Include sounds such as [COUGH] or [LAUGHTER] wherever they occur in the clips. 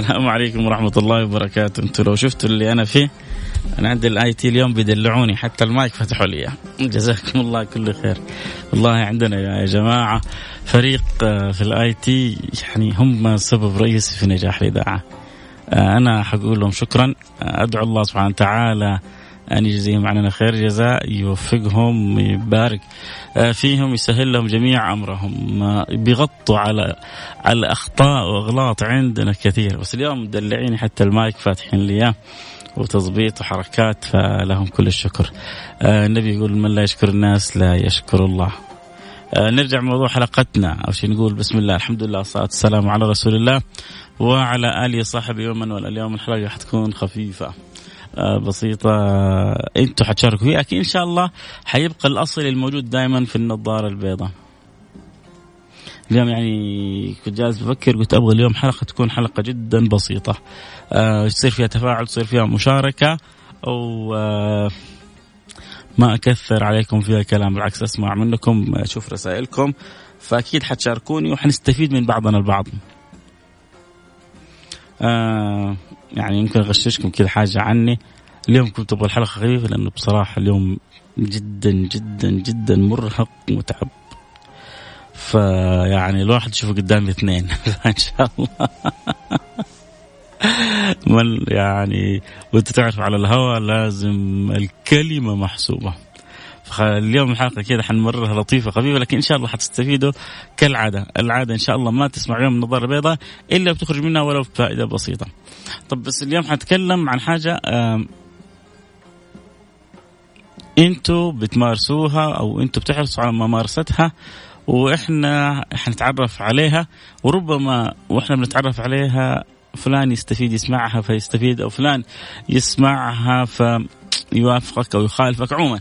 السلام عليكم ورحمة الله وبركاته. أنتم لو شفتوا اللي أنا فيه أنا عندي ال IT اليوم بيدلعوني حتى المايك فتحوا لي جزاكم الله كل خير. والله عندنا يا جماعة فريق آه، في ال IT يعني هم سبب رئيسي في نجاح الإذاعة. آه، أنا حقول لهم شكرا. آه، أدعو الله سبحانه وتعالى أن يجزيهم عننا خير جزاء يوفقهم يبارك آه، فيهم يسهل لهم جميع أمرهم. بيغطوا على على أخطاء وأغلاط عندنا كثير. بس اليوم مدلعين حتى المايك فاتحين لي إياه وتظبيط وحركات فلهم كل الشكر. آه، النبي يقول من لا يشكر الناس لا يشكر الله. آه، نرجع موضوع حلقتنا. أو شيء نقول بسم الله الحمد لله والصلاة والسلام على رسول الله وعلى آله وصحبه ومن واليوم الحلقة حتكون خفيفة. بسيطة. أنتم حتشاركوا فيها أكيد إن شاء الله حيبقى الأصل الموجود دائما في النظارة البيضاء. اليوم يعني كنت جالس بفكر قلت أبغى اليوم حلقة تكون حلقة جدا بسيطة. آه يصير فيها تفاعل يصير فيها مشاركة. آه ما أكثر عليكم فيها كلام بالعكس أسمع منكم أشوف رسائلكم. فأكيد حتشاركوني وحنستفيد من بعضنا البعض. آه يعني يمكن أغششكم كذا حاجة عني. اليوم كنت أبغى الحلقة خفيفة لأنه بصراحة اليوم جدا جدا جدا مرهق ومتعب. فيعني الواحد يشوف قدامي اثنين. [LAUGHS] فان شاء الله. [LAUGHS] من يعني وأنت تعرف على الهواء لازم الكلمة محسوبة. اليوم الحلقة كذا حنمررها لطيفة خفيفة لكن إن شاء الله حتستفيدوا كالعادة، العادة إن شاء الله ما تسمع يوم النظاره البيضاء إلا بتخرج منها ولو فائده بسيطة. طب بس اليوم حنتكلم عن حاجة أنتوا بتمارسوها أو أنتوا بتحرصوا على ممارستها وإحنا حنتعرف عليها وربما وإحنا بنتعرف عليها فلان يستفيد يسمعها فيستفيد أو فلان يسمعها ف يوافقك أو يخالفك عموما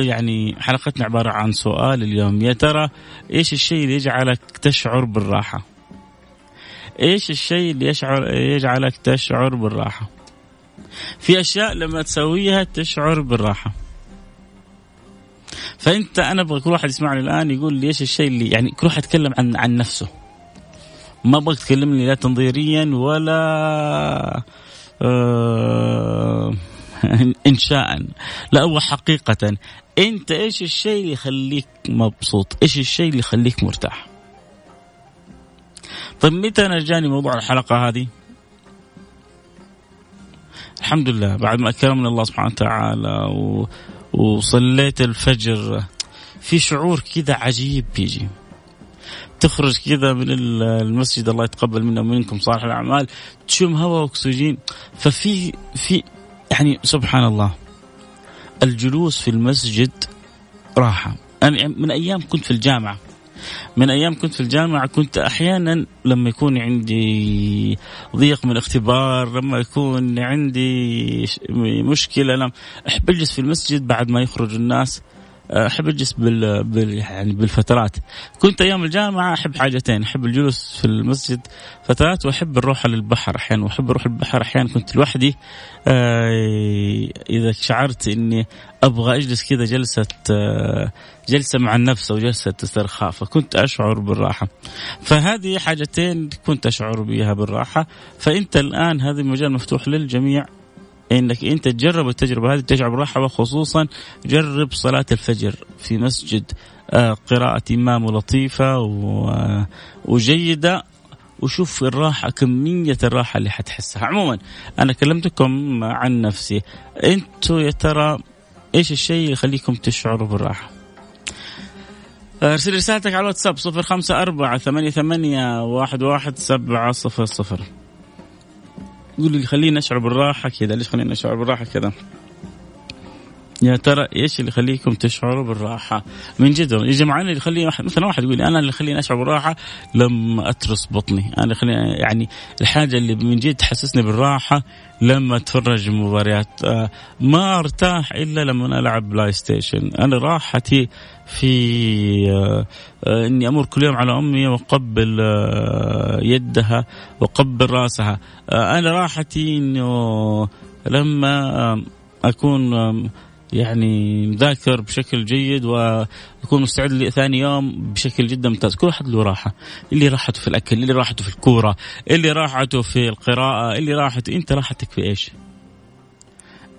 يعني حلقتنا عبارة عن سؤال اليوم يا ترى إيش الشيء اللي يجعلك تشعر بالراحة؟ إيش الشيء اللي يشعر يجعلك تشعر بالراحة؟ في أشياء لما تسويها تشعر بالراحة. فأنت أنا أبغى كل واحد يسمعني الآن يقول لي إيش الشيء اللي يعني كل واحد يتكلم عن عن نفسه. ما ابغاك تكلمني لا تنظيريا ولا آه [LAUGHS] انشاء. لا هو حقيقة. أنت إيش الشيء اللي يخليك مبسوط؟ إيش الشيء اللي يخليك مرتاح؟ طيب متى أنا جاني موضوع الحلقة هذه؟ الحمد لله. بعد ما اكرمنا الله سبحانه وتعالى و... وصليت الفجر في شعور كذا عجيب بيجي. تخرج كذا من المسجد الله يتقبل منا ومنكم صالح الأعمال. تشم هواء أكسجين. ففي في يعني سبحان الله الجلوس في المسجد راحة. أنا من أيام كنت في الجامعة من أيام كنت في الجامعة كنت أحيانا لما يكون عندي ضيق من الاختبار لما يكون عندي مشكلة لم أحب أجلس في المسجد بعد ما يخرج الناس. أحب اجلس بال... بال يعني بالفترات. كنت أيام الجامعة أحب حاجتين أحب الجلوس في المسجد فترات وأحب الروح للبحر. أحيانا واحب أروح البحر أحيانا كنت لوحدي. آه إذا شعرت إني أبغى أجلس كذا جلسة آه جلسة مع النفس أو جلسة استرخاء فكنت أشعر بالراحة. فهذه حاجتين كنت أشعر بها بالراحة. فأنت الآن هذا المجال مفتوح للجميع. إنك أنت تجرب التجربة هذه تشعر براحه وخصوصا جرب صلاة الفجر في مسجد آه، قراءة إمام لطيفة وجيدة. وشوف الراحة كمية الراحة اللي حتحسها. عموما أنا كلمتكم عن نفسي. أنتوا يا ترى إيش الشيء اللي يخليكم تشعروا بالراحة؟ أرسل رسالتك على الواتساب صفر خمسة أربعة ثمانية ثمانية واحد واحد سبعة صفر صفر. يقول لي خليني اشعر بالراحة كذا ليش خليني اشعر بالراحة كذا؟ يا ترى إيش اللي يخليكم تشعروا بالراحة؟ من جد يا جماعة اللي يخليني مثلا واحد يقول أنا اللي يخليني أشعر بالراحة لما أترس بطني، أنا خليني يعني الحاجة اللي من جد تحسسني بالراحة لما أتفرج مباريات. آه، ما أرتاح إلا لما ألعب PlayStation، أنا راحتي في آه، آه، إني أمر كل يوم على أمي وأقبل يدها وأقبل رأسها، أنا راحتي إنه لما أكون يعني مذاكر بشكل جيد ويكون مستعد لثاني يوم بشكل جدا ممتاز. كل واحد له راحة. اللي راحته في الأكل اللي راحته في الكورة اللي راحته في القراءة اللي راحته أنت راحتك في إيش؟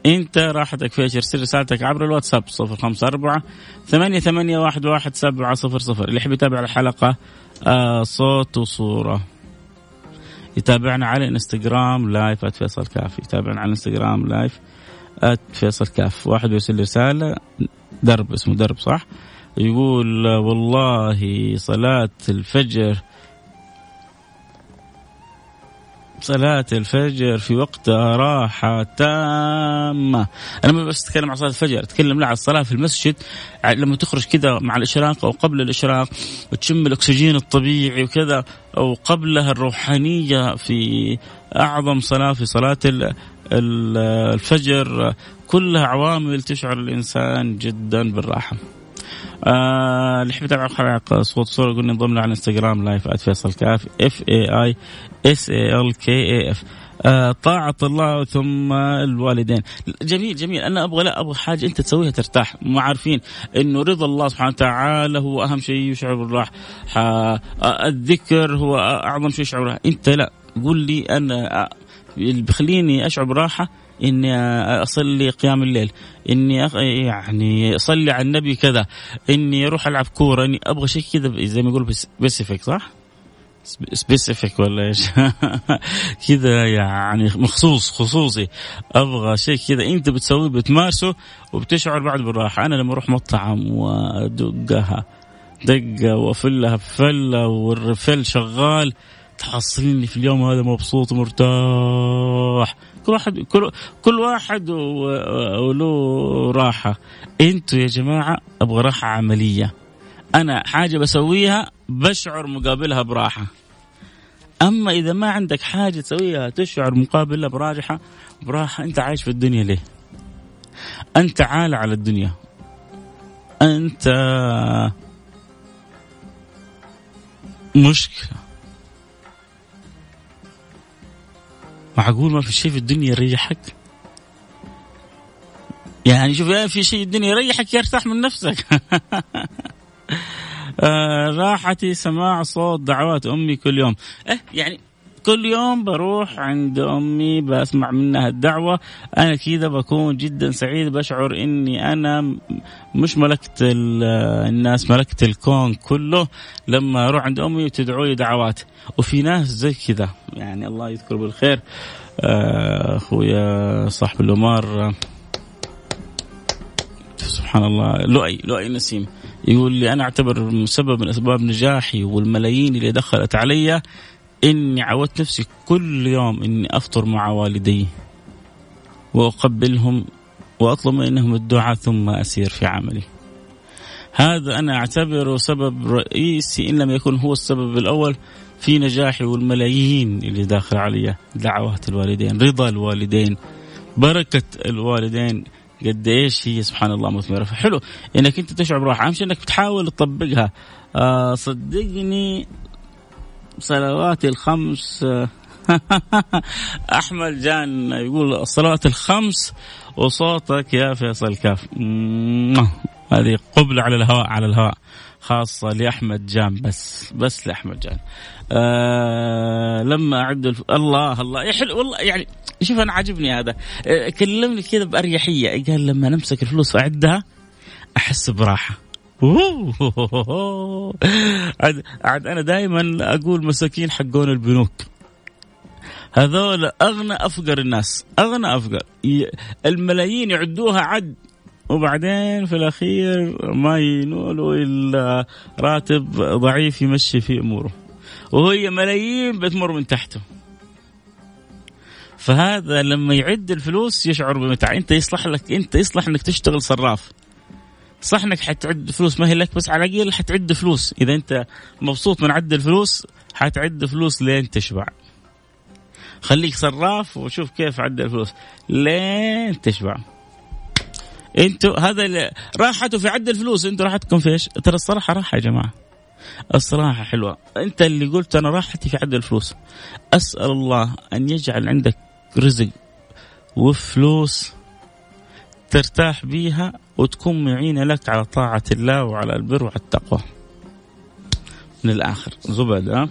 أنت راحتك في إيش؟ ارسل رسالتك عبر الواتساب صفر خمسة أربعة ثمانية ثمانية واحد واحد سبعة صفر صفر. اللي يحب يتابع الحلقة آه صوت وصورة. يتابعنا على إنستغرام live @فيصل كاف يتابعنا على إنستغرام live فيصل كاف. واحد يرسل رسالة درب اسمه درب صح؟ يقول والله صلاة الفجر صلاة الفجر في وقتها راحة تامة. أنا ما بس أتكلم عن صلاة الفجر أتكلم لا عن الصلاة في المسجد. لما تخرج كذا مع الإشراق أو قبل الإشراق وتشم الأكسجين الطبيعي وكذا أو قبلها الروحانية في أعظم صلاة في صلاة الفجر كلها عوامل تشعر الإنسان جدا بالراحة. آه اللي يحب يتابع حلقة صوت صورة قلنا انضم على الانستغرام live @فيصل كاف F A I S A L K A F طاعة الله ثم الوالدين. جميل جميل. أنا أبغى لا أبغى حاجة أنت تسويها ترتاح. ما عارفين أنه رضا الله سبحانه وتعالى هو أهم شيء يشعر بالراحة. الذكر هو أعظم شيء يشعر أنت لا قول لي أنا اللي بيخليني أشعر براحة إني أصلي قيام الليل إني أخ... يعني أصلي على النبي كذا إني أروح ألعب كورة إني أبغى شيء كذا زي ما يقولوا specific صح؟ specific ولا إيش؟ [LAUGHS] كذا يعني مخصوص خصوصي أبغى شيء كذا أنت بتسويه بتمارسه وبتشعر بعد بالراحة أنا لما أروح مطعم وأدقها دقة وأفلها بفله والرفل شغال تحصلني في اليوم هذا مبسوط ومرتاح. كل واحد كل كل واحد وله راحة. أنتوا يا جماعة أبغى راحة عملية. أنا حاجة بسويها بشعر مقابلها براحة. أما إذا ما عندك حاجة تسويها تشعر مقابلها براحه براحة أنت عايش في الدنيا ليه؟ أنت عال على الدنيا. أنت مشكلة. معقول ما في شيء في الدنيا يريحك. يعني شوف في شيء الدنيا يريحك يرتاح من نفسك. [LAUGHS] آه راحتي سماع صوت دعوات أمي كل يوم. إيه يعني كل يوم بروح عند أمي بسمع منها الدعوة. أنا كذا بكون جدا سعيد بشعر إني أنا مش ملكت الناس ملكت الكون كله. لما أروح عند أمي وتدعو لي دعوات. وفي ناس زي كذا يعني الله يذكر بالخير. آه، أخويا صاحب الامار سبحان الله لؤي لؤي نسيم. يقول لي أنا أعتبر سبب من أسباب نجاحي والملايين اللي دخلت علي إني عودت نفسي كل يوم إني أفطر مع والدي وأقبلهم وأطلب منهم الدعاء ثم أسير في عملي. هذا أنا اعتبره سبب رئيسي إن لم يكن هو السبب الأول في نجاحي والملايين اللي داخل علي دعوات الوالدين، رضا الوالدين، بركة الوالدين. قد إيش هي؟ سبحان الله مثمره فحلو إنك أنت تشعر براحه أهم شيء إنك بتحاول تطبقها. آه صدقني صلواتي الخمس [LAUGHS] أحمد جان يقول الصلوات الخمس وصوتك يا فيصل كاف. هذه قبلة على الهواء على الهواء خاصة لأحمد جان بس بس لأحمد جان. آه لما أعد الف... الله الله يحل والله يعني شوف أنا عاجبني هذا. آه كلمني كذا بأريحية. قال لما نمسك الفلوس وأعدها أحس براحة. [LAUGHS] عاد عاد أنا دائما أقول مساكين حقون البنوك. هذول أغنى أفقر الناس أغنى أفقر. الملايين يعدوها عد. وبعدين في الأخير ما ينولوا إلا راتب ضعيف يمشي في أموره. وهي ملايين بتمر من تحته. فهذا لما يعد الفلوس يشعر بمتعة. أنت يصلح لك أنت يصلح إنك تشتغل صراف. صح انك حتعد فلوس ما هي لك بس على الأقل حتعد فلوس. إذا أنت مبسوط من عد الفلوس حتعد فلوس لين تشبع. خليك صراف وشوف كيف عد الفلوس. لين تشبع. أنتوا هذا راحته في عد الفلوس. أنتوا راحتكم في إيش؟ ترى الصراحة راحة يا جماعة. الصراحة حلوة. انت اللي قلت أنا راحتي في عد الفلوس. أسأل الله أن يجعل عندك رزق وفلوس ترتاح بيها وتكون معينة لك على طاعة الله وعلى البر وعلى التقوى. من الآخر. زبد أه؟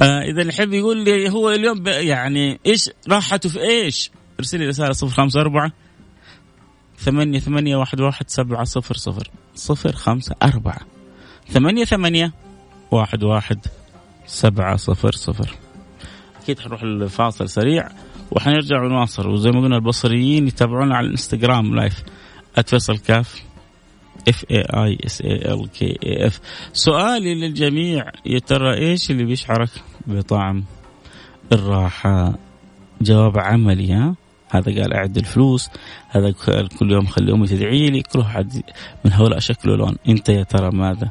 آه إذا اللي يحب يقول لي هو اليوم يعني إيش راحته في إيش؟ ارسل لي رسالة صفر خمسة أربعة ثمانية ثمانية واحد واحد سبعة صفر صفر. صفر خمسة أربعة ثمانية ثمانية واحد واحد سبعة صفر صفر. أكيد حنروح الفاصل سريع. وحنرجع ونواصل. وزي ما قلنا البصريين يتابعونا على الإنستغرام live at فيصل كاف. F A I S A L K A F سؤالي للجميع. يا ترى إيش اللي بيشعرك بطعم الراحة؟ جواب عملي ها؟ هذا قال أعد الفلوس. هذا كل يوم خلي امي تدعي لي. كل واحد من هؤلاء شكل ولون أنت يا ترى ماذا؟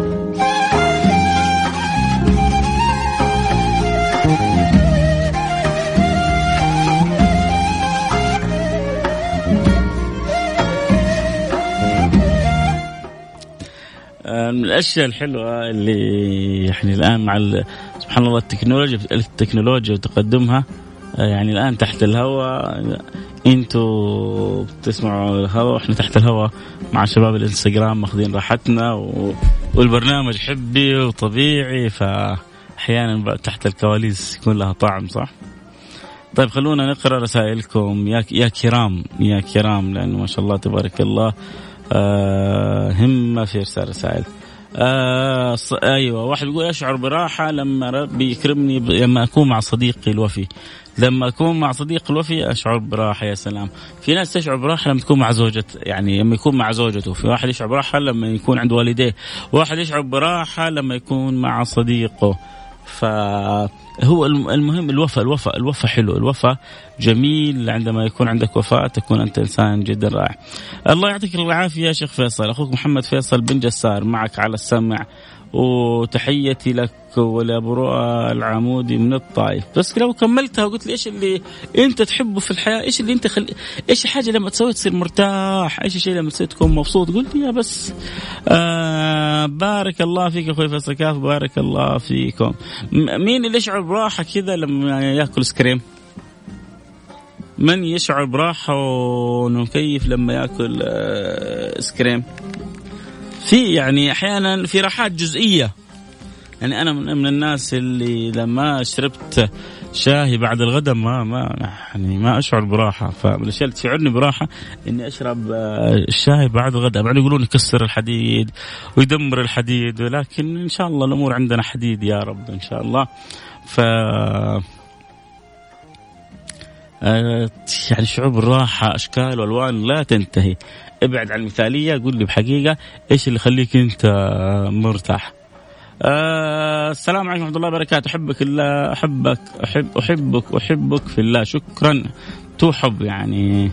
من الأشياء الحلوة اللي يعني الآن مع سبحان الله التكنولوجيا التكنولوجيا وتقدمها آه، يعني الآن تحت الهواء أنتوا بتسمعوا الهواء وإحنا تحت الهواء مع شباب الإنستغرام ماخذين راحتنا و... والبرنامج حبي وطبيعي فأحيانا تحت الكواليس يكون لها طعم صح؟ طيب خلونا نقرأ رسائلكم يا يا كرام يا كرام لأنه ما شاء الله تبارك الله آه همه في إرسال رسائل. آه أيوه واحد يقول أشعر براحة لما ربي يكرمني لما أكون مع صديقي الوفي. لما أكون مع صديقي الوفي أشعر براحة يا سلام. في ناس تشعر براحة لما تكون مع زوجة يعني لما يكون مع زوجته. في واحد يشعر براحة لما يكون عند والديه. واحد يشعر براحة لما يكون مع صديقه. فهو المهم الوفاء الوفاء الوفاء حلو الوفاء جميل. عندما يكون عندك وفاء تكون أنت إنسان جدا رائع. الله يعطيك العافية يا شيخ فيصل. أخوك محمد فيصل بن جسار معك على السمع. وتحيتي لك ولابو رؤى العمودي من الطائف. بس لو كملتها وقلت لي إيش اللي أنت تحبه في الحياة إيش اللي أنت خل... إيش الحاجة لما تسوي تصير مرتاح؟ إيش الشيء لما تسوي تكون مبسوط؟ قلت يا بس آه بارك الله فيك أخوي فيصل كاف بارك الله فيكم. مين اللي يشعر براحة كذا لما يأكل سكريم من يشعر براحة ومكيف لما يأكل آه سكريم في يعني أحيانا في راحات جزئية. يعني أنا من الناس اللي لما شربت شاهي بعد الغداء ما ما يعني ما أشعر براحة. فمن الاشياء اللي تشعرني براحة إني أشرب الشاي بعد الغداء. بعد يقولون يكسر الحديد ويدمر الحديد ولكن إن شاء الله الأمور عندنا حديد يا رب إن شاء الله. ف يعني شعور بالراحة أشكال وألوان لا تنتهي. ابعد عن المثالية قول لي بحقيقة إيش اللي يخليك أنت مرتاح. آه السلام عليكم ورحمة الله وبركاته. أحبك الله أحبك أحب أحبك أحبك في الله. شكرا. تو حب يعني.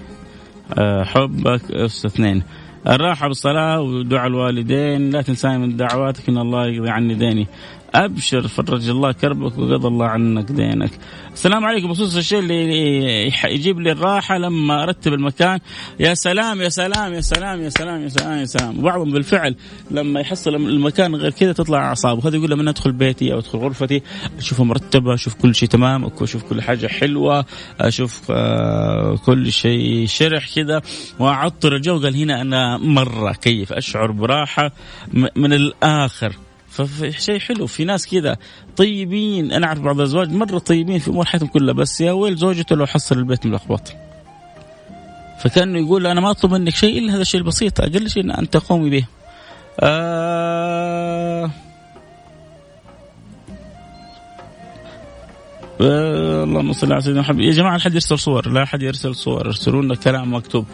آه حبك اثنين. الراحة بالصلاة ودعاء الوالدين. لا تنساني من دعواتك إن الله يقضي عني ديني. أبشر فرج الله كربك وقضى الله عنك دينك. السلام عليكم. بخصوص الشيء اللي يجيب لي الراحة لما أرتب المكان. يا سلام يا سلام يا سلام يا سلام يا سلام يا سلام. وبعضهم بالفعل لما يحصل المكان غير كذا تطلع أعصابه. هذا يقول لما أدخل بيتي أو أدخل غرفتي اشوفها مرتبة أشوف كل شيء تمام أشوف كل حاجة حلوة أشوف كل شيء شرح كذا. وأعطر الجو قال هنا أنا مرة كيف أشعر براحة من الآخر. فشيء حلو. في ناس كذا طيبين. أنا أعرف بعض الازواج مرة طيبين في أمور حياتهم كلها بس يا ويل زوجته لو حصل البيت ملخبط. فكأنه يقول أنا ما أطلب منك شيء إلا هذا الشيء البسيط أقل شيء أن تقومي به. آه آه اللهم صل على سيدنا محمد. يا جماعة لا حد يرسل صور لا حد يرسل صور. ارسلوا لنا كلام مكتوب.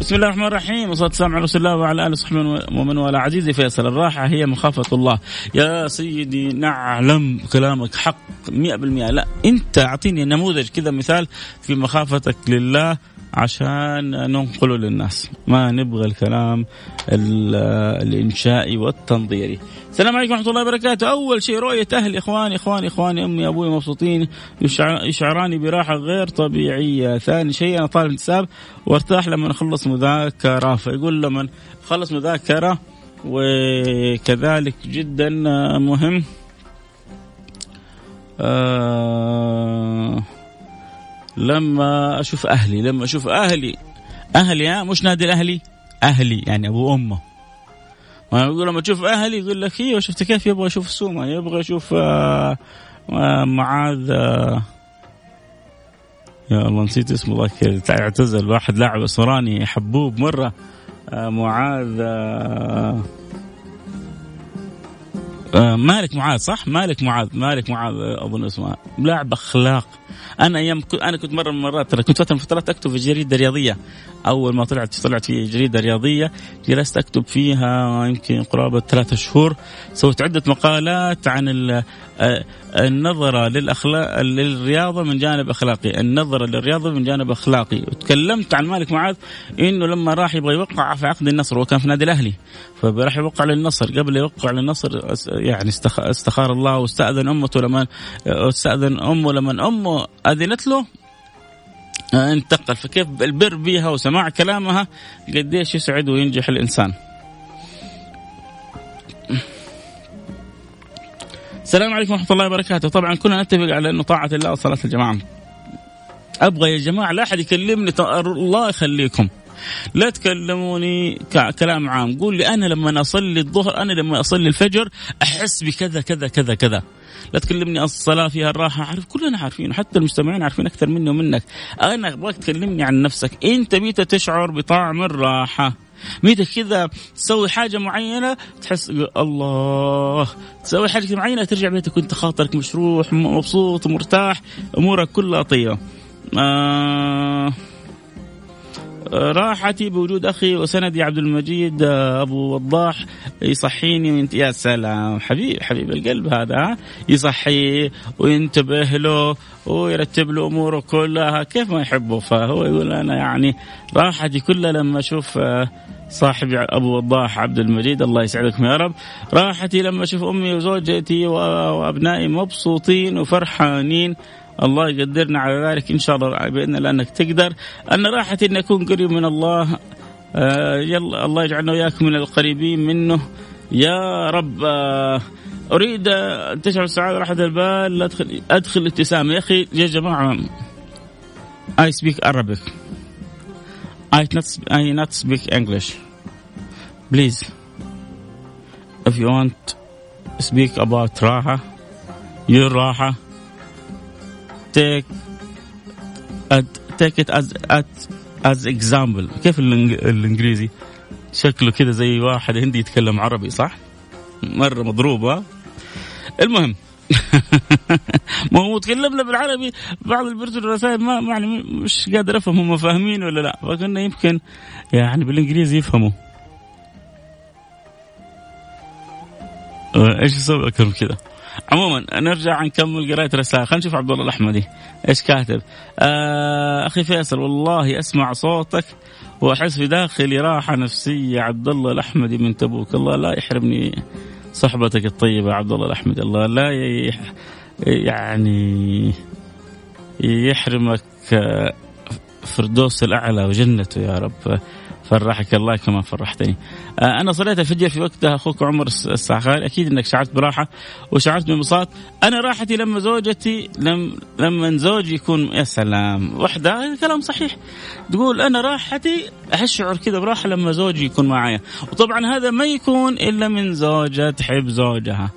بسم الله الرحمن الرحيم. والصلاه والسلام على رسول الله وعلى آله وصحبه ومن والاه. عزيزي فيصل الراحة هي مخافة الله. يا سيدي نعلم كلامك حق 100% لا انت اعطيني نموذج كذا مثال في مخافتك لله عشان ننقله للناس ما نبغى الكلام الإنشائي والتنظيري. السلام عليكم ورحمة الله وبركاته. أول شيء رؤية أهلي إخواني إخواني إخواني أمي أبوي مبسوطين يشعراني براحة غير طبيعية. ثاني شيء أنا طالب انتساب وارتاح لما أخلص مذاكرة. فيقول لما خلص مذاكرة وكذلك جدا مهم. آه لما أشوف أهلي لما أشوف أهلي. أهلي ها؟ مش نادي الأهلي؟ أهلي يعني أبو وامه يقول لما تشوف أهلي يقول لك إيوه شفت كيف؟ يبغى يشوف سوما يبغى يشوف آه آه معاذ آه. يا الله نسيت اسمه الله اعتزل. واحد لاعب اسمراني حبوب مرة معاذ مالك معاذ صح؟ مالك معاذ مالك معاذ اظن اسمه لاعب أخلاق. أنا أيام أنا كنت مرة من المرات ترى كنت فتره من فترات أكتب في جريدة رياضية. أول ما طلعت طلعت في جريدة رياضية جلست أكتب فيها يمكن قرابة ثلاثة شهور. سويت عدة مقالات عن النظرة للاخلاق للرياضة من جانب أخلاقي، النظرة للرياضة من جانب أخلاقي، وتكلمت عن مالك معاذ إنه لما راح يبغى يوقع في عقد النصر وكان في نادي الأهلي. فراح يوقع للنصر. قبل يوقع للنصر يعني استخار الله واستأذن أمته لما أستأذن أمه لما أمه. أذنت له؟ آه، انتقل. فكيف البر بها وسماع كلامها؟ قديش يسعد وينجح الإنسان. السلام عليكم ورحمة الله وبركاته. طبعا كنا نتفق على إنه طاعة الله وصلاة الجماعة. أبغى يا جماعة لا أحد يكلمني الله يخليكم. لا تكلموني كلام عام. قول لي أنا لما أصلي الظهر أنا لما أصلي الفجر أحس بكذا كذا كذا كذا. لا تكلمني الصلاة فيها الراحة. عارف كلنا عارفين حتى المستمعين عارفين أكثر مني ومنك. أنا أبغاك تكلمني عن نفسك. أنت متى تشعر بطعم الراحة. متى كذا تسوي حاجة معينة تحس الله. تسوي حاجة معينة ترجع بيتك وأنت خاطرك مشروح مبسوط مرتاح أمورك كلها طيبة. آه. راحتي بوجود أخي وسندي عبد المجيد آه، أبو وضاح يصحيني وانت يا سلام حبيب حبيب القلب هذا يصحيه وينتبه له ويرتب له أموره كلها كيف ما يحبه فهو يقول أنا يعني راحتي كلها لما أشوف آه، صاحبي أبو وضاح عبد المجيد الله يسعدكم يا رب. راحتي لما أشوف أمي وزوجتي وأبنائي مبسوطين وفرحانين. الله يقدرنا على ذلك إن شاء الله بإذن الله أنك تقدر. أن راحتي إن اكون قريب من الله آه يلا الله يجعلنا وياك من القريبين منه. يا رب آه أريد أن تشعر السعادة وراحه البال ادخل ادخل ابتسامة. يا أخي يا جماعة I speak Arabic. I not I not speak English. Please if you want speak about راحه your راحه take take it as as as example. كيف الإنجليزي؟ شكله كذا زي واحد هندي يتكلم عربي صح؟ مرة مضروب المهم. [LAUGHS] ما هو تكلمنا بالعربي بعض بيرسلوا الرسائل ما يعني مش قادر أفهم هم فاهمين ولا لا. فكنا يمكن يعني بالإنجليزي يفهموا. إيش أسوي أكثر من كذا عموما نرجع نكمل قراية رسائل خلينا نشوف عبد الله الأحمدي. إيش كاتب؟ آه أخي فيصل والله أسمع صوتك وأحس في داخلي راحة نفسية. عبد الله الأحمدي من تبوك. الله لا يحرمني صحبتك الطيبة عبد الله الأحمدي. الله لا يعني يحرمك فردوس الأعلى وجنته يا رب. فرحك الله كما فرحتني. آه، أنا صليت الفجر في وقتها أخوك عمر الساخاري أكيد أنك شعرت براحة وشعرت بانبساط. أنا راحتي لما زوجتي لم لما زوجي يكون يا سلام وحدة كلام صحيح. تقول أنا راحتي أشعر كذا براحة لما زوجي يكون معايا. وطبعا هذا ما يكون إلا من زوجة تحب زوجها.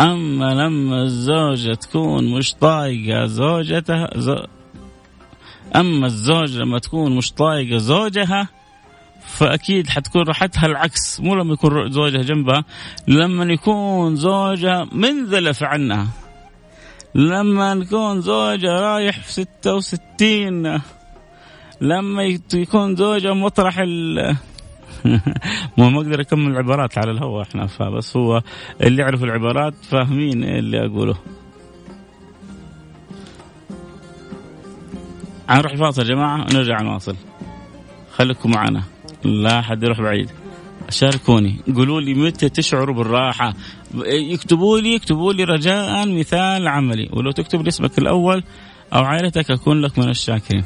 أما لما الزوجة تكون مش طايقة زوجتها زو... أما الزوج لما تكون مش طايقة زوجها فأكيد حتكون راحتها العكس. مو لما يكون زوجها جنبها لما يكون زوجها منذلف عنها. لما يكون زوجها رايح في ستة وستين. لما يكون زوجها مطرح ال [LAUGHS] ما ما أقدر أكمل العبارات على الهواء إحنا فبس هو اللي يعرف العبارات فاهمين اللي أقوله. نروح فاصل يا جماعة ونرجع نواصل خليكم معنا. لا حد يروح بعيد. شاركوني. قولوا لي متى تشعروا بالراحة؟ يكتبوا لي يكتبوا لي رجاء مثال عملي. ولو تكتب لي اسمك الأول أو عائلتك أكون لك من الشاكرين.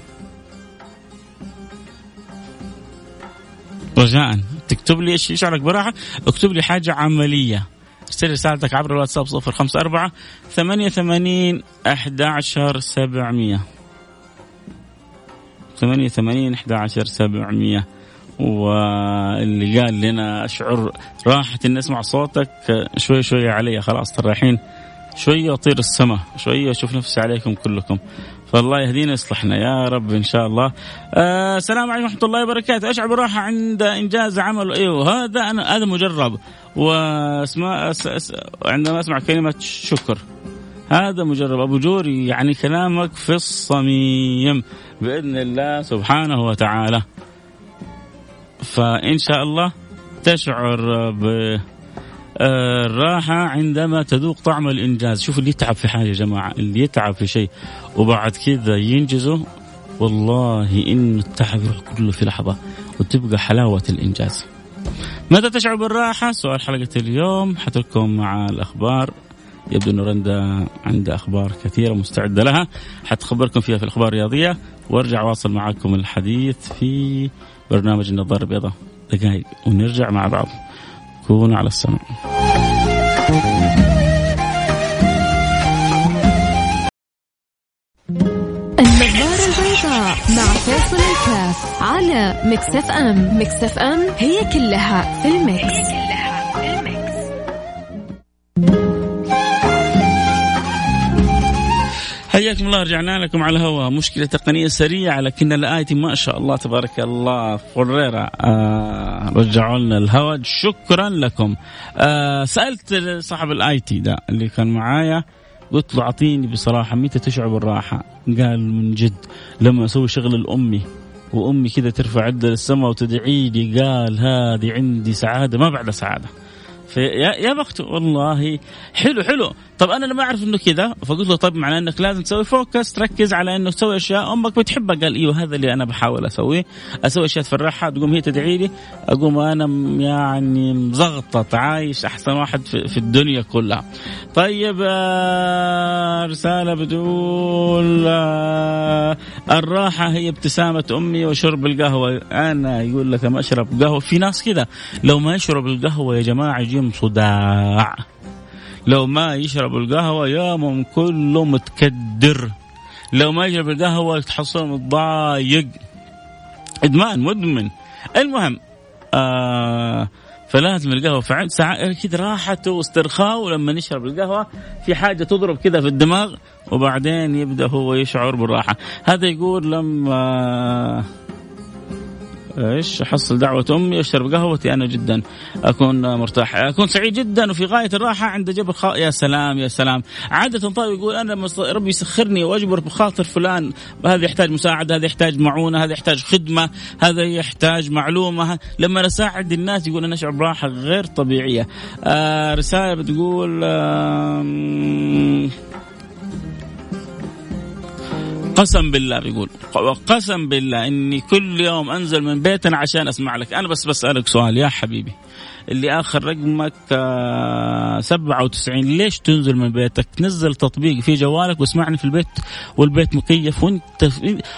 رجاء. تكتب لي إيش يشعرك براحة؟ اكتب لي حاجة عملية. ارسل رسالتك عبر الواتساب 054 88 11 700 88 11 700 واللي قال لنا أشعر راحة إني أسمع صوتك شوي شوي علي خلاص ترى الحين شوية أطير السماء شوية أشوف نفسي عليكم كلكم. فالله يهدينا يصلحنا يا رب إن شاء الله. آه السلام عليكم ورحمة الله وبركاته، أشعر براحه عند إنجاز عمل. إيوه هذا أنا هذا مجرب. واسمع عندما أسمع كلمة شكر. هذا مجرب. أبو جوري يعني كلامك في الصميم. بإذن الله سبحانه وتعالى. فإن شاء الله تشعر ب الراحة عندما تذوق طعم الإنجاز. شوف اللي يتعب في حاجة يا جماعة اللي يتعب في شيء وبعد كذا ينجزه. والله إن التعب يروح كله في لحظة وتبقى حلاوة الإنجاز. متى تشعر بالراحة؟ سؤال حلقة اليوم. حتركم مع الأخبار. يبدو أن رندا عندها أخبار كثيرة مستعدة لها. حتخبركم فيها في الأخبار الرياضية. وأرجع واصل معكم الحديث في برنامج النظارة البيضاء. دقائق ونرجع مع بعض. كونوا على السمع النظارة البيضاء مع فيصل الكاف على Mix FM. Mix FM هي كلها في ال mix. حياكم الله رجعنا لكم على الهواء. مشكلة تقنية سريعة لكن الآية ما شاء الله تبارك الله. فريرة آه رجعوا لنا الهواء. شكرا لكم. آه سألت صاحب الآي تي ده اللي كان معايا قلت له أعطيني بصراحة متى تشعر بالراحة قال من جد لما أسوي شغل الأمي وأمي كذا ترفع عدة للسماء وتدعي لي قال هذه عندي سعادة ما بعد سعادة. فيا يا بخته والله. حلو حلو. طب أنا لما أعرف إنه كذا فقلت له طب معناه إنك لازم تسوي فوكس تركز على إنه تسوي أشياء. أمك بتحبها؟ قال إيوه هذا اللي أنا بحاول أسويه. أسوي أشياء تفرحها تقوم هي تدعي لي. أقوم أنا يعني مزغطط عايش أحسن واحد في الدنيا كلها. طيب آه، رسالة بتقول آه، الراحة هي ابتسامة أمي وشرب القهوة. أنا يقول لك ما أشرب قهوة. في ناس كذا لو ما يشرب القهوة يا جماعة يجيهم صداع. لو ما يشرب القهوة يومهم كله متكدر. لو ما يشرب القهوة تحصل متضايق. إدمان مدمن. المهم آه فلازم القهوة فعلا ساعات كذا راحته واسترخاء ولما نشرب القهوة في حاجة تضرب كذا في الدماغ وبعدين يبدأ هو يشعر بالراحة. هذا يقول لما إيش أحصل دعوة أمي اشرب قهوتي أنا جدا. أكون مرتاح. أكون سعيد جدا وفي غاية الراحة عند جبر خ... يا سلام يا سلام. عادة طيب يقول أنا ربي يسخرني وأجبر بخاطر فلان. هذا يحتاج مساعدة هذا يحتاج معونة هذا يحتاج خدمة هذا يحتاج معلومة. لما أساعد الناس يقول أنا أشعر براحة غير طبيعية. آه رسالة بتقول آه قسم بالله بيقول قسم بالله إني كل يوم أنزل من بيتنا عشان أسمع لك. أنا بس بسألك سؤال يا حبيبي اللي آخر رقمك 97 آه، ليش تنزل من بيتك؟ نزل تطبيق في جوالك واسمعني في البيت والبيت مكيف وانت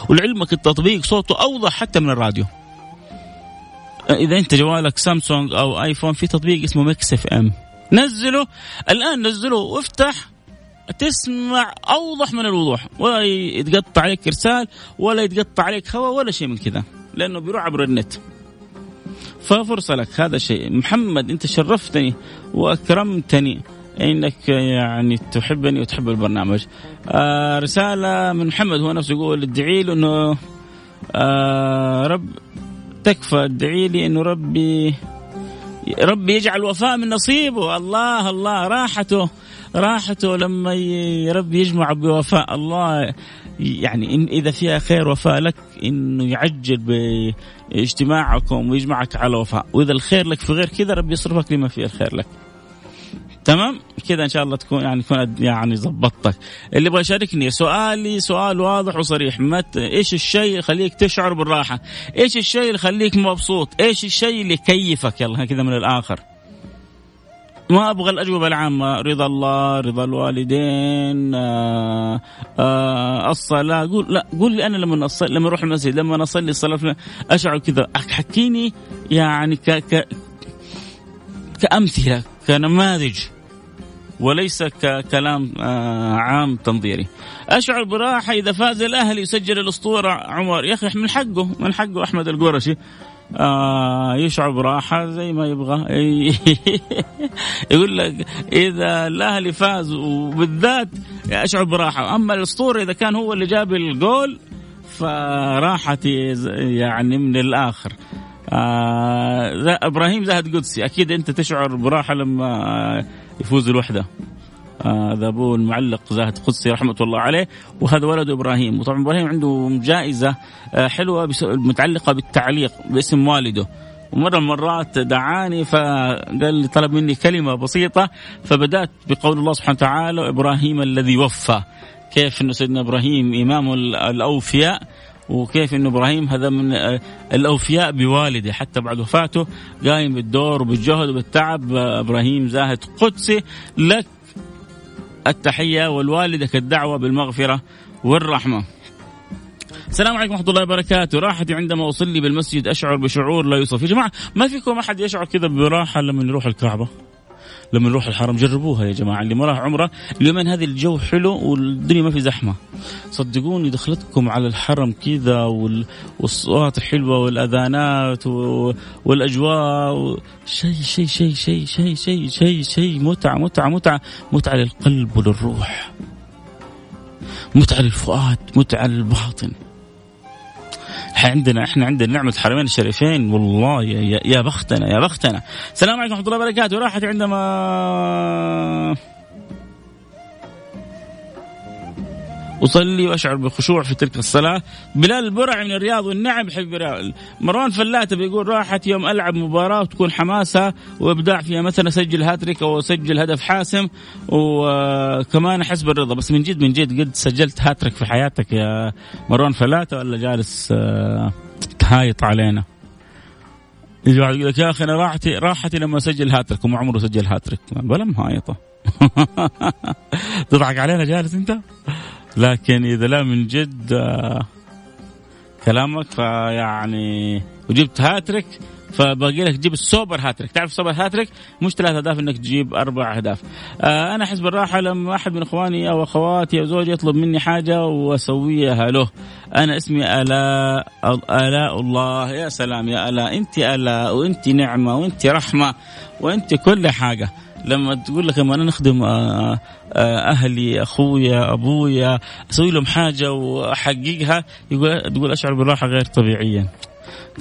ولعلمك التطبيق صوته أوضح حتى من الراديو. إذا أنت جوالك سامسونج أو آيفون في تطبيق اسمه Mix FM. نزله الآن نزله وافتح. تسمع أوضح من الوضوح ولا يتقطع عليك إرسال ولا يتقطع عليك هواء ولا شيء من كذا لأنه بيروح عبر النت. ففرصة لك هذا شيء. محمد أنت شرفتني وأكرمتني إنك يعني تحبني وتحب البرنامج. آه رسالة من محمد هو نفسه يقول ادعي له إنه آه رب تكفى ادعي لي إنه ربي ربي يجعل وفاء من نصيبه. الله الله راحته. راحته لما رب يجمع بوفاء. الله يعني إن إذا فيها خير وفاء لك إنه يعجل باجتماعكم ويجمعك على وفاء. وإذا الخير لك في غير كذا رب يصرفك لما فيه الخير لك. تمام؟ كذا إن شاء الله تكون يعني تكون يعني ظبطتك. اللي يبغى يشاركني سؤالي سؤال واضح وصريح. مت إيش الشيء يخليك تشعر بالراحة؟ إيش الشيء اللي يخليك مبسوط؟ إيش الشيء اللي يكيفك؟ يلا كذا من الآخر. ما أبغى الأجوبة العامة. رضا الله رضا الوالدين آآ آآ الصلاة. قول لا قول لي أنا لما اصلي لما أروح المسجد لما اصلي الصلاة أشعر كذا. حكيني يعني ك ك كأمثلة كنماذج وليس ككلام عام تنظيري. أشعر براحة إذا فاز الأهلي يسجل الأسطورة عمر. يا أخي من حقه من حقه أحمد القرشي آه يشعر براحة زي ما يبغى. [LAUGHS] يقول لك إذا الأهلي فاز وبالذات أشعر براحة أما الأسطورة إذا كان هو اللي جاب الجول فراحتي يعني من الآخر. آه إبراهيم زهد قدسي أكيد أنت تشعر براحة لما يفوز الوحدة. هذا آه ابوه المعلق زاهد قدسي رحمة الله عليه. وهذا ولد إبراهيم. وطبعا إبراهيم عنده جائزة آه حلوة متعلقة بالتعليق باسم والده. ومرة من المرات دعاني فقال لي طلب مني كلمة بسيطة فبدأت بقول الله سبحانه وتعالى وإبراهيم الذي وفى. كيف أنه سيدنا إبراهيم إمام الأوفياء وكيف انه إبراهيم هذا من الأوفياء بوالده. حتى بعد وفاته قايم بالدور وبالجهد وبالتعب إبراهيم زاهد قدسي. لك التحية والوالدك الدعوة بالمغفرة والرحمة. السلام عليكم ورحمة الله وبركاته. راحتي عندما أصلي بالمسجد أشعر بشعور لا يوصف يا جماعة ما فيكم أحد يشعر كذا براحة لما يروح الكعبة؟ لما نروح الحرم جربوها يا جماعة اللي ما راح عمرة اليومين هذه الجو حلو والدنيا ما في زحمة. صدقوني دخلتكم على الحرم كذا والصوت الحلوه والأذانات والأجواء شيء شيء شيء شيء شيء شيء شيء شيء متعة متعة متعة متعة للقلب وللروح. متعة للفؤاد متعة للباطن. عندنا إحنا عندنا نعمه الحرمين الشريفين. والله يا, يا بختنا يا بختنا. السلام عليكم ورحمة الله وبركاته. راحت عندما أصلي وأشعر بخشوع في تلك الصلاة. بلال البرعي من الرياض والنعم بحب الرياض مروان فلاتة بيقول راحت يوم ألعب مباراة وتكون حماسة وإبداع فيها مثلا أسجل هاتريك أو أسجل هدف حاسم. وكمان أحس بالرضا بس من جد من جد قد سجلت هاتريك في حياتك يا مروان فلاتة ولا جالس تهايط علينا؟ يجي واحد يقول لك يا أخي أنا راحتي راحتي لما أسجل هاتريك وما عمره سجل هاتريك. بلا مهايطة. [LAUGHS] تضحك علينا جالس أنت؟ لكن إذا لا من جد كلامك فيعني وجبت هاتريك فباقي لك تجيب السوبر هاتريك تعرف السوبر هاتريك مش ثلاث أهداف إنك تجيب أربع أهداف. آه أنا أحس بالراحة لما احد من إخواني أو أخواتي أو زوجي يطلب مني حاجة وأسويها له. أنا اسمي الاء الاء الله. يا سلام يا الاء أنت الاء وأنت نعمة وأنت رحمة وأنت كل حاجة. لما تقول لك لما أنا نخدم أهلي أخويا أبويا أسوي لهم حاجة وأحققها يقول تقول أشعر بالراحة غير طبيعيا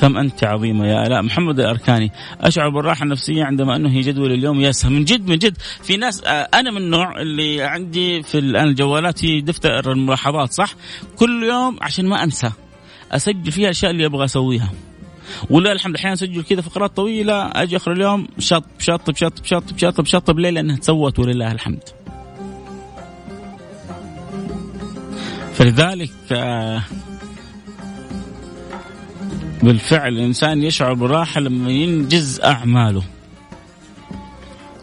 كم أنت عظيمة يا آلاء محمد الأركاني. أشعر بالراحة النفسية عندما انهي جدول اليوم ياسها من جد من جد. في ناس أنا من النوع اللي عندي في الان الجوالات في دفتر الملاحظات صح؟ كل يوم عشان ما أنسى. أسجل فيها الاشياء اللي أبغى أسويها. ولا الحمد أحيانا اسجل كذا فقرات طويلة أجي آخر اليوم شط شط شط شط شط شط ليه لانها تسوت ولله الحمد. فلذلك بالفعل الإنسان يشعر براحه لما ينجز أعماله.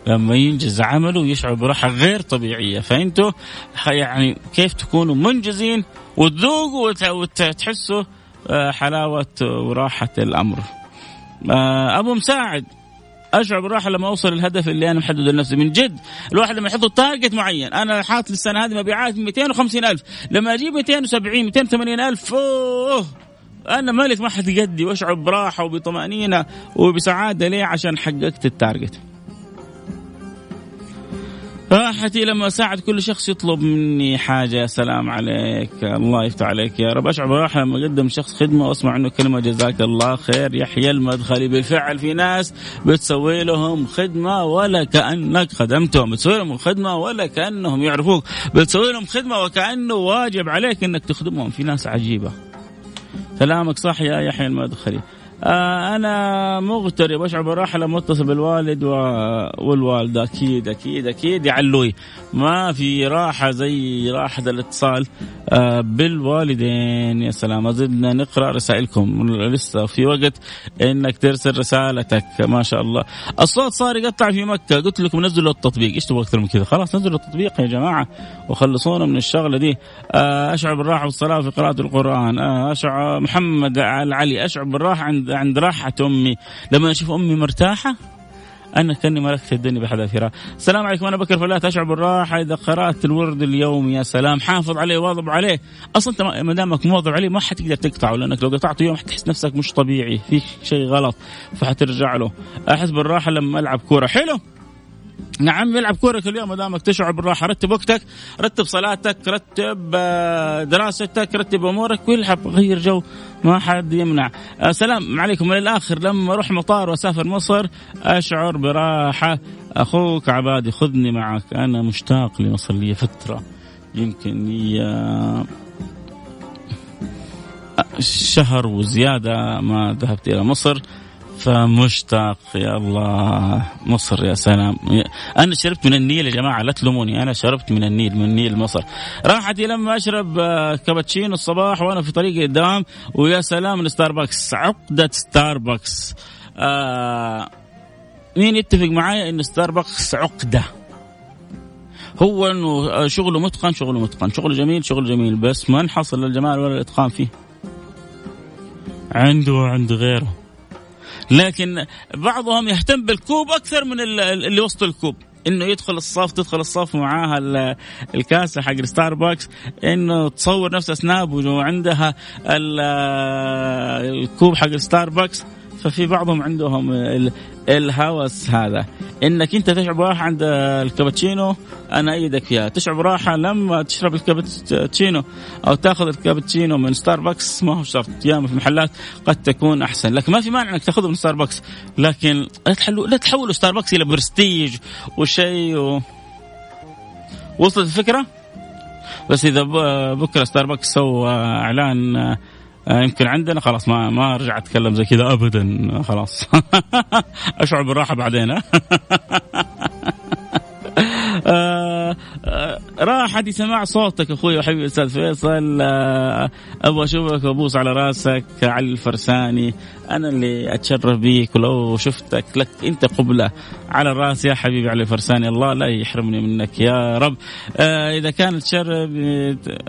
لما ينجز عمله يشعر براحة غير طبيعية. فأنتوا يعني كيف تكونوا منجزين وتذوقوا وتحسوا حلاوة وراحة الأمر. أبو مساعد أشعر بالراحة لما أوصل الهدف اللي أنا محدده لنفسي. من جد الواحد لما يحط target معين أنا حاطط السنة هذه مبيعات 250 ألف. لما أجيب 270 280 ألف أوه! أنا مالك ما حد قدي وأشعر براحة وبطمأنينة وبسعادة ليه؟ عشان حققت ال target راحتي لما اساعد كل شخص يطلب مني حاجة. يا سلام عليك. الله يفتح عليك يا رب. أشعر براحه لما أقدم شخص خدمة وأسمع عنه كلمة جزاك الله خير. يحيى المدخلي بالفعل في ناس بتسوي لهم خدمة ولا كانك خدمتهم. بتسوي لهم خدمة ولا كانهم يعرفوك. بتسوي لهم خدمة وكأنه واجب عليك إنك تخدمهم. في ناس عجيبة. كلامك صح يا يحيى المدخلي. أنا مغترب أشعر براحة لما أتصل بالوالد والوالدة. أكيد أكيد أكيد. يا علوي ما في راحة زي راحة الاتصال. آه بالوالدين. يا سلام. زدنا نقرأ رسائلكم. لسه في وقت إنك ترسل رسالتك. ما شاء الله. الصوت صار يقطع في مكة. قلت لكم نزلوا التطبيق. إيش تبغى أكثر من كذا؟ خلاص نزلوا التطبيق يا جماعة. وخلصونا من الشغلة دي. آه أشعر بالراحة والصلاة في قراءة القرآن. آه أشعر محمد العلي. أشعر بالراحة عند عند راحة أمي. لما أشوف أمي مرتاحة أنا كأني ملكت الدنيا بحذافيرها السلام عليكم أنا بكر فلات اشعر بالراحه إذا قرأت الورد اليومي يا سلام حافظ عليه واظب عليه. أنت ما دامك مواظب عليه ما حتقدر تقطعه لأنك لو قطعته يوم حتحس نفسك مش طبيعي في شيء غلط فحترجع له. أحس بالراحة لما ألعب كورة. حلو؟ نعم يلعب كوره كل يوم ما دامك تشعر بالراحة. رتب وقتك رتب صلاتك رتب آه، دراستك رتب أمورك والعب غير جو ما حد يمنع. آه، عليكم. من الآخر لما أروح مطار وأسافر مصر أشعر براحة. أخوك عبادي خذني معك. أنا مشتاق لمصر لي فترة. يمكن لي آه، شهر وزيادة ما ذهبت إلى مصر. فمشتاق يا الله. مصر يا سلام. أنا شربت من النيل يا جماعة لا تلوموني. أنا شربت من النيل من النيل مصر. راحتي لما أشرب آه، كابتشينو الصباح وأنا في طريق الدوام ويا سلام من ستاربكس عقدة ستاربكس. آه مين يتفق معي إن ستاربكس عقدة؟ هو إنه شغله متقن شغله متقن. شغله جميل شغله جميل. بس ما نحصل الجمال ولا الإتقان فيه. عنده وعند غيره. لكن بعضهم يهتم بالكوب أكثر من اللي وسط الكوب. إنه يدخل الصف تدخل الصف معاها الكاسة حق ستاربكس إنه تصور نفسها سناب وعندها الكوب حق ستاربكس ففي بعضهم عندهم الهوس هذا. إنك أنت تشعر براحه عند الكابتشينو أنا أيدك فيها. تشعر براحه لما تشرب الكابتشينو أو تأخذ الكابتشينو من ستاربكس ما هو شرط. ياما في محلات قد تكون أحسن. لكن ما في مانع إنك تأخذه من ستاربكس لكن لا تحولوا لا تحولوا ستاربكس إلى برستيج وشيء و... وصلت الفكرة؟ بس إذا بكرة ستاربكس سوى إعلان يمكن عندنا خلاص ما ما ارجع أتكلم زي كذا ابدا خلاص. [LAUGHS] أشعر بالراحة بعدين [LAUGHS] آه، آه، راحتي سماع صوتك أخوي وحبيبي أستاذ فيصل. أبغى أشوفك وأبوس على رأسك علي الفرساني. أنا اللي أتشرف بيك ولو شفتك لك أنت قبلة. على الرأس يا حبيبي علي الفرساني الله لا يحرمني منك يا رب. آه إذا كانت تشرف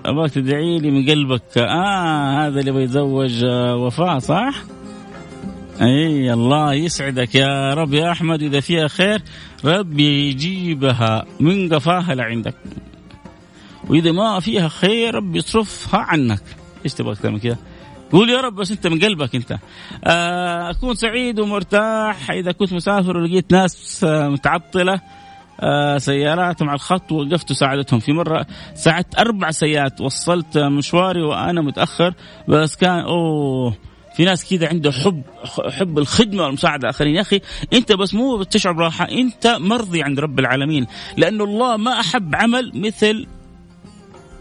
أبغاك تدعي لي من قلبك. آه هذا اللي بيتزوج آه وفاء صح؟ إي الله يسعدك يا رب يا أحمد إذا فيها خير رب يجيبها من قفاها لعندك. وإذا ما فيها خير رب يصرفها عنك. إيش تبغى أكثر من كذا؟ قول يا رب بس أنت من قلبك أنت. آه، أكون سعيد ومرتاح. إذا كنت مسافر ولقيت ناس آه، متعطلة آه سيارات مع الخط وقفت وساعدتهم. في مرة ساعدت أربع سيارات وصلت مشواري وأنا متأخر بس كان أوه في ناس كذا عنده حب حب الخدمة والمساعدة. الاخرين يا أخي أنت بس مو تشعر براحة أنت مرضي عند رب العالمين. لأنه الله ما أحب عمل مثل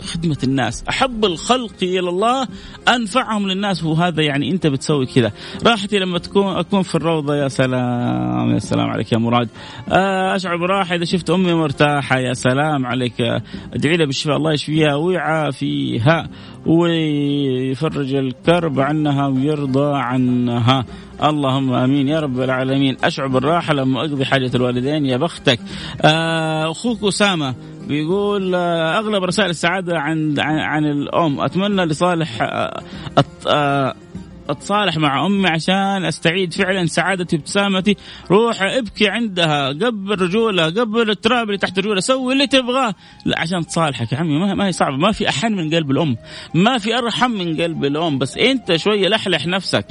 خدمة الناس. أحب الخلق إلى الله أنفعهم للناس. وهذا يعني أنت بتسوي كذا راحتي لما تكون أكون في الروضة. يا سلام يا سلام عليك يا مراد. آه، أشعر براحة إذا شفت أمي مرتاحة. يا سلام عليك. أدعي لها بالشفاء. الله يشفيها ويعافيها. ويفرج الكرب عنها ويرضى عنها. اللهم آمين. يا رب العالمين. اشعر بالراحه لما أقضي حاجة الوالدين. يا بختك. آه، أخوك أسامة بيقول آه، أغلب رسائل السعادة عن عن, الأم. أتمنى لصالح آه، أتصالح مع أمي عشان أستعيد فعلا سعادتي وابتسامتي. روح ابكي عندها قبل رجولها قبل التراب اللي تحت رجولها. سوي اللي تبغاه. لا عشان تصالحك يا عمي ما هي صعبة. ما في أحن من قلب الأم. ما في أرحم من قلب الأم. بس أنت شوية لحلح نفسك.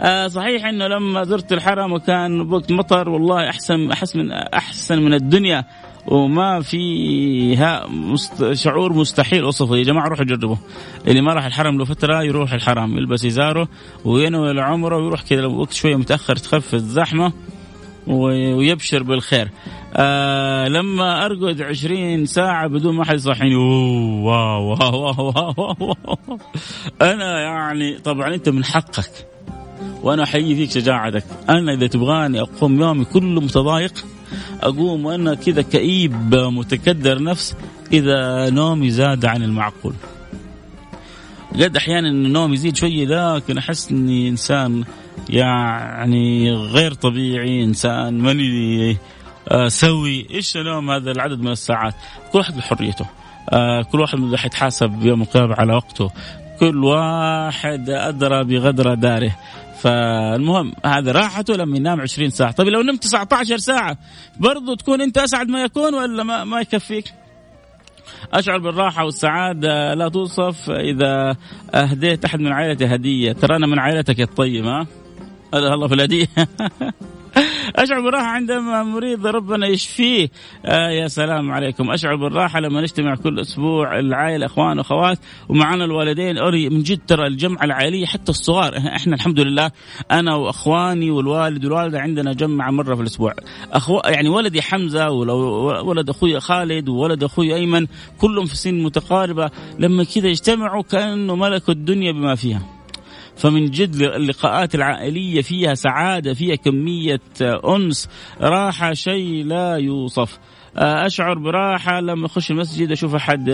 آه صحيح إنه لما زرت الحرم وكان وقت مطر والله احسن أحس من أحسن من الدنيا. وما فيها مست... شعور مستحيل اوصفه يا جماعة روحوا جربوا. اللي ما راح الحرم له فترة يروح الحرم يلبس إزاره وينوي العمره ويروح كذا. وقت شوية متأخر تخف الزحمة ويبشر بالخير. آه لما أرقد عشرين ساعة بدون ما حد يصحيني. أنا يعني طبعا أنت من حقك. وأنا أحيي فيك شجاعتك. أنا إذا تبغاني أقوم يومي كله متضايق أقوم وأنا كذا كئيب متكدر نفس إذا نومي زاد عن المعقول. قد أحيانا النوم يزيد شوية لكن أحس إني إنسان يعني غير طبيعي إنسان ماني آه، سوي. إيش اليوم هذا العدد من الساعات؟ كل واحد بحريته. آه، كل واحد حيتحاسب يوم القيامة على وقته. كل واحد أدرى بغدر داره. فالمهم هذا راحته لما ينام 20 ساعة. طيب لو نمت 19 ساعة برضو تكون أنت أسعد ما يكون ولا ما, ما يكفيك؟ أشعر بالراحة والسعادة. لا توصف إذا أهديت أحد من عائلتي هدية. ترى أنا من عائلتك الطيبة هذا الله في الهدية. [LAUGHS] اشعر بالراحه عندما مريض ربنا يشفيه. آه يا سلام عليكم. اشعر بالراحه لما نجتمع كل أسبوع العائلة إخوان واخوات ومعنا الوالدين. أري من جد ترى الجمعة العائلية حتى الصغار. إحنا الحمد لله. أنا وإخواني والوالد والوالدة عندنا جمعة مرة في الأسبوع. أخو يعني ولدي حمزة ولد أخوي خالد وولد أخوي أيمن كلهم في سن متقاربة. لما كذا يجتمعوا كأنه ملكوا الدنيا بما فيها. فمن جد اللقاءات العائلية فيها سعادة فيها كمية أنس. راحة شيء لا يوصف. أشعر براحة لما أخش المسجد أشوف أحد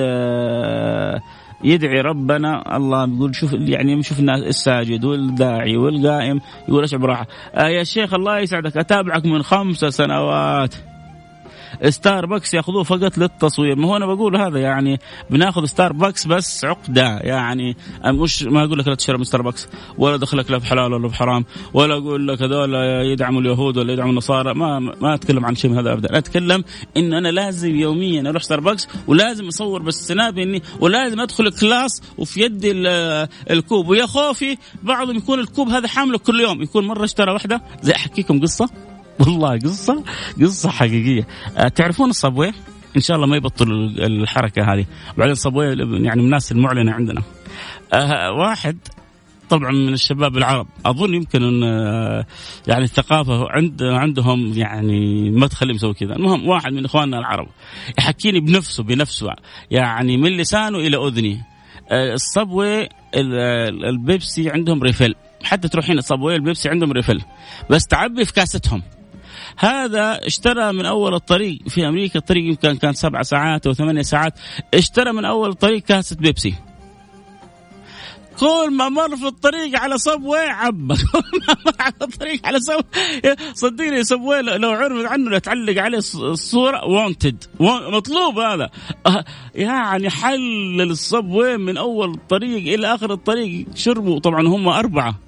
يدعي ربنا. الله يقول شوف يعني شوف الناس الساجد والداعي والقائم يقول أشعر براحة. آه يا شيخ الله يسعدك. أتابعك من خمس سنوات. ستاربكس ياخذوه فقط للتصوير. ما هو أنا بقول هذا يعني بناخذ ستاربكس بس عقدة. يعني مش ما أقول لك لا تشرب من ستاربكس ولا دخلك لا بحلال ولا بحرام ولا أقول لك هذول يدعموا اليهود ولا يدعموا النصارى. ما ما أتكلم عن شيء من هذا ابدا. أتكلم إن أنا لازم يوميا أروح ستاربكس ولازم أصور بالسناب إني ولازم أدخل class وفي يدي الكوب. ويا خوفي بعضهم يكون الكوب هذا حامله كل يوم. يكون مرة اشترى واحدة. زي أحكيكم قصة. [LAUGHS] والله قصة قصة حقيقية. أه تعرفون الصبوي إن شاء الله ما يبطل الحركة هذه. بعدين الصبوي يعني من الناس المعلنه عندنا. أه واحد طبعا من الشباب العرب. أظن يمكن إن أه، يعني الثقافة عند عندهم يعني ما تخليهم يسوي كذا. المهم واحد من إخواننا العرب يحكيني بنفسه بنفسه. يعني من لسانه إلى اذني ال Subway البيبسي عندهم refill حتى تروحين ال Subway البيبسي عندهم refill بس تعبي في كاستهم. هذا اشترى من أول الطريق في أمريكا. الطريق يمكن كان سبع ساعات أو ثمانية ساعات. اشترى من أول الطريق كاسة بيبسي. كل ما مر في الطريق على Subway عبى [LAUGHS] كل ما مر على الطريق على Subway صدقني Subway لو عرفت عنه تعلق عليه الصورة wanted مطلوب هذا. أه، يعني حلل الصبوي من أول الطريق إلى آخر الطريق. شربوا. طبعا هم أربعة.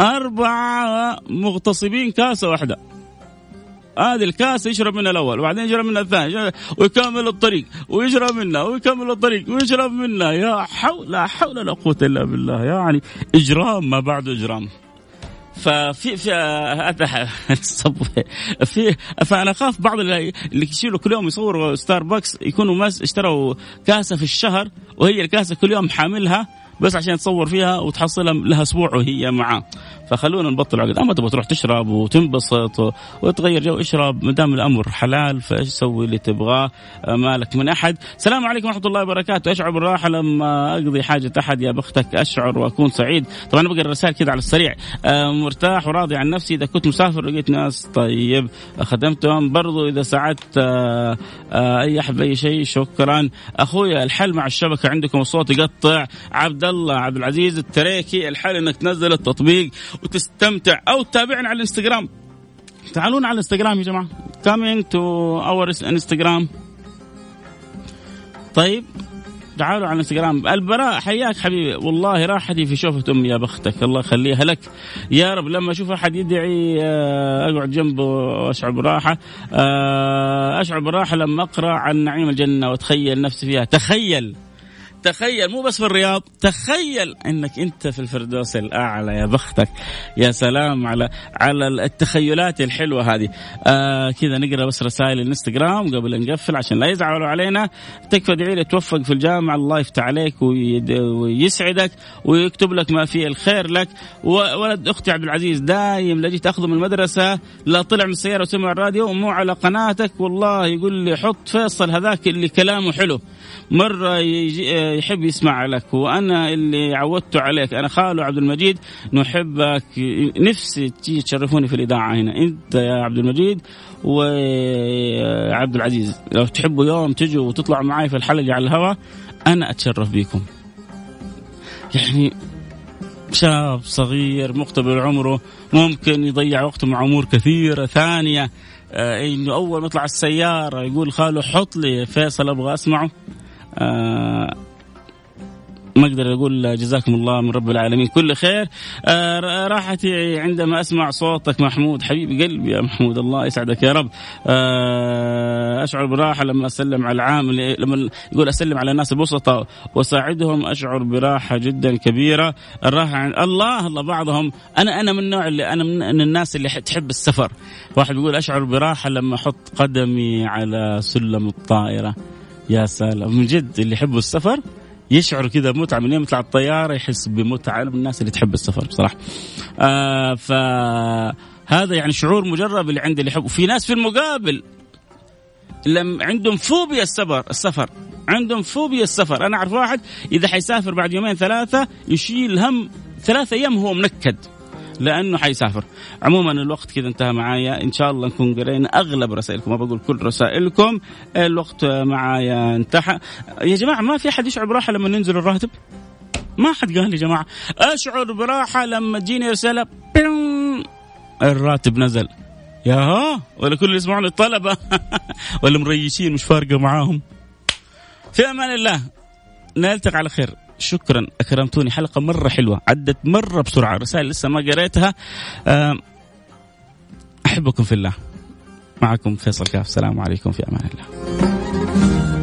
أربعة مغتصبين كاسة واحدة. هذه الكاس يشرب منها الأول وبعدين يشرب منها الثاني ويكمل الطريق ويشرب منها ويكمل الطريق ويشرب منها. يا حول لا حول ولا قوة إلا بالله. يعني إجرام ما بعد إجرام. ففي في [LAUGHS] في فأنا أخاف بعض اللي يشيلوا كل يوم يصوروا ستاربكس يكونوا اشتروا كاسة في الشهر وهي الكاسة كل يوم حاملها بس عشان تصور فيها وتحصلها لها أسبوع وهي معاه. فخلونا نبطل عقد أما تبغى تروح تشرب وتنبسط وتغير جو اشرب ما دام الأمر حلال فإيش سوي اللي تبغاه؟ مالك من أحد. السلام عليكم ورحمة الله وبركاته. أشعر بالراحة لما أقضي حاجة أحد يا بختك. أشعر وأكون سعيد. طبعا بقرأ الرسائل كذا على السريع. آه، مرتاح وراضي عن نفسي. إذا كنت مسافر لقيت ناس طيب. خدمتهم. برضو إذا ساعدت آه، آه، أي أحد بأي شيء شكرا. أخويا الحل مع الشبكة عندكم. الصوت يقطع. عبد الله عبد العزيز التريكي الحل إنك تنزل التطبيق. وتستمتع أو تتابعنا على الإنستغرام. تعالونا على الإنستغرام يا جماعة. Coming to our انستغرام طيب تعالوا على الإنستغرام. البراء حياك حبيبي. والله راحتي في شوفة أمي يا بختك. الله يخليها لك. يا رب لما أشوف أحد يدعي آه، أقعد جنبه وأشعر براحة. آه، أشعر براحة لما أقرأ عن نعيم الجنة وأتخيل نفسي فيها. تخيل. تخيل مو بس في الرياض تخيل إنك أنت في الفردوس الأعلى يا بختك يا سلام على على التخيلات الحلوة هذه. آه كذا نقرأ بس رسائل الإنستغرام قبل نقفل عشان لا يزعلوا علينا. تكفى ادعي لي توفق في الجامعة الله يفتح عليك ويسعدك ويكتب لك ما فيه الخير لك. ولد أختي عبد العزيز دايم لجيت تاخذه من المدرسة لا طلع من السيارة وسمع الراديو ومو على قناتك والله يقول لي حط فيصل هذاك اللي كلامه حلو. مرة يجي يحب يسمع لك. وأنا اللي عودته عليك أنا خاله عبد المجيد نحبك. نفسي تيجي تشرفوني في الإذاعة هنا. أنت يا عبد المجيد وعبد العزيز. لو تحبوا يوم تجوا وتطلعوا معي في الحلقة على الهواء أنا أتشرف بكم. يعني شاب صغير مقتبل عمره ممكن يضيع وقته مع أمور كثيرة ثانية. آه إنه أول ما يطلع السيارة يقول خاله حط لي فيصل أبغى أسمعه. آه ما أقدر أقول جزاكم الله من رب العالمين. كل خير. آه راحتي عندما أسمع صوتك محمود. حبيبي قلبي يا محمود الله يسعدك يا رب. آه أشعر براحة لما أسلم على العامل لما يقول أسلم على الناس البسطاء وأساعدهم أشعر براحة جدا كبيرة. الراحة عند الله الله بعضهم. أنا أنا من النوع اللي أنا من الناس اللي تحب السفر. واحد يقول أشعر براحة لما أحط قدمي على سلم الطائرة. يا سلام. من جد اللي يحبوا السفر يشعر كذا متعه من يوم يطلع الطيارة يحس بمتعة. من الناس اللي تحب السفر بصراحة. آه فهذا يعني شعور مجرب اللي عندي اللي يحب. وفي ناس في المقابل لم عندهم فوبيا السفر السفر. عندهم فوبيا السفر. أنا أعرف واحد إذا حيسافر بعد يومين ثلاثة يشيل هم ثلاثة أيام هو منكد. لأنه حيسافر. عموما الوقت كذا انتهى معايا. إن شاء الله نكون قرينا أغلب رسائلكم. ما بقول كل رسائلكم. الوقت معايا انتهى. يا جماعة ما في أحد يشعر براحة لما ننزل الراتب؟ ما حد قال يا جماعة. أشعر براحة لما تجيني رسالة. الراتب نزل. يا ها ولا كل اللي يسمعون الطلبه [LAUGHS] ولا مريشين مش فارقة معاهم. في أمان الله. نلتقي على خير. شكرا. أكرمتوني. حلقة مرة حلوة. عدت مرة بسرعة. رسائل لسه ما قريتها. أحبكم في الله. معكم فيصل كاف. السلام عليكم في أمان الله.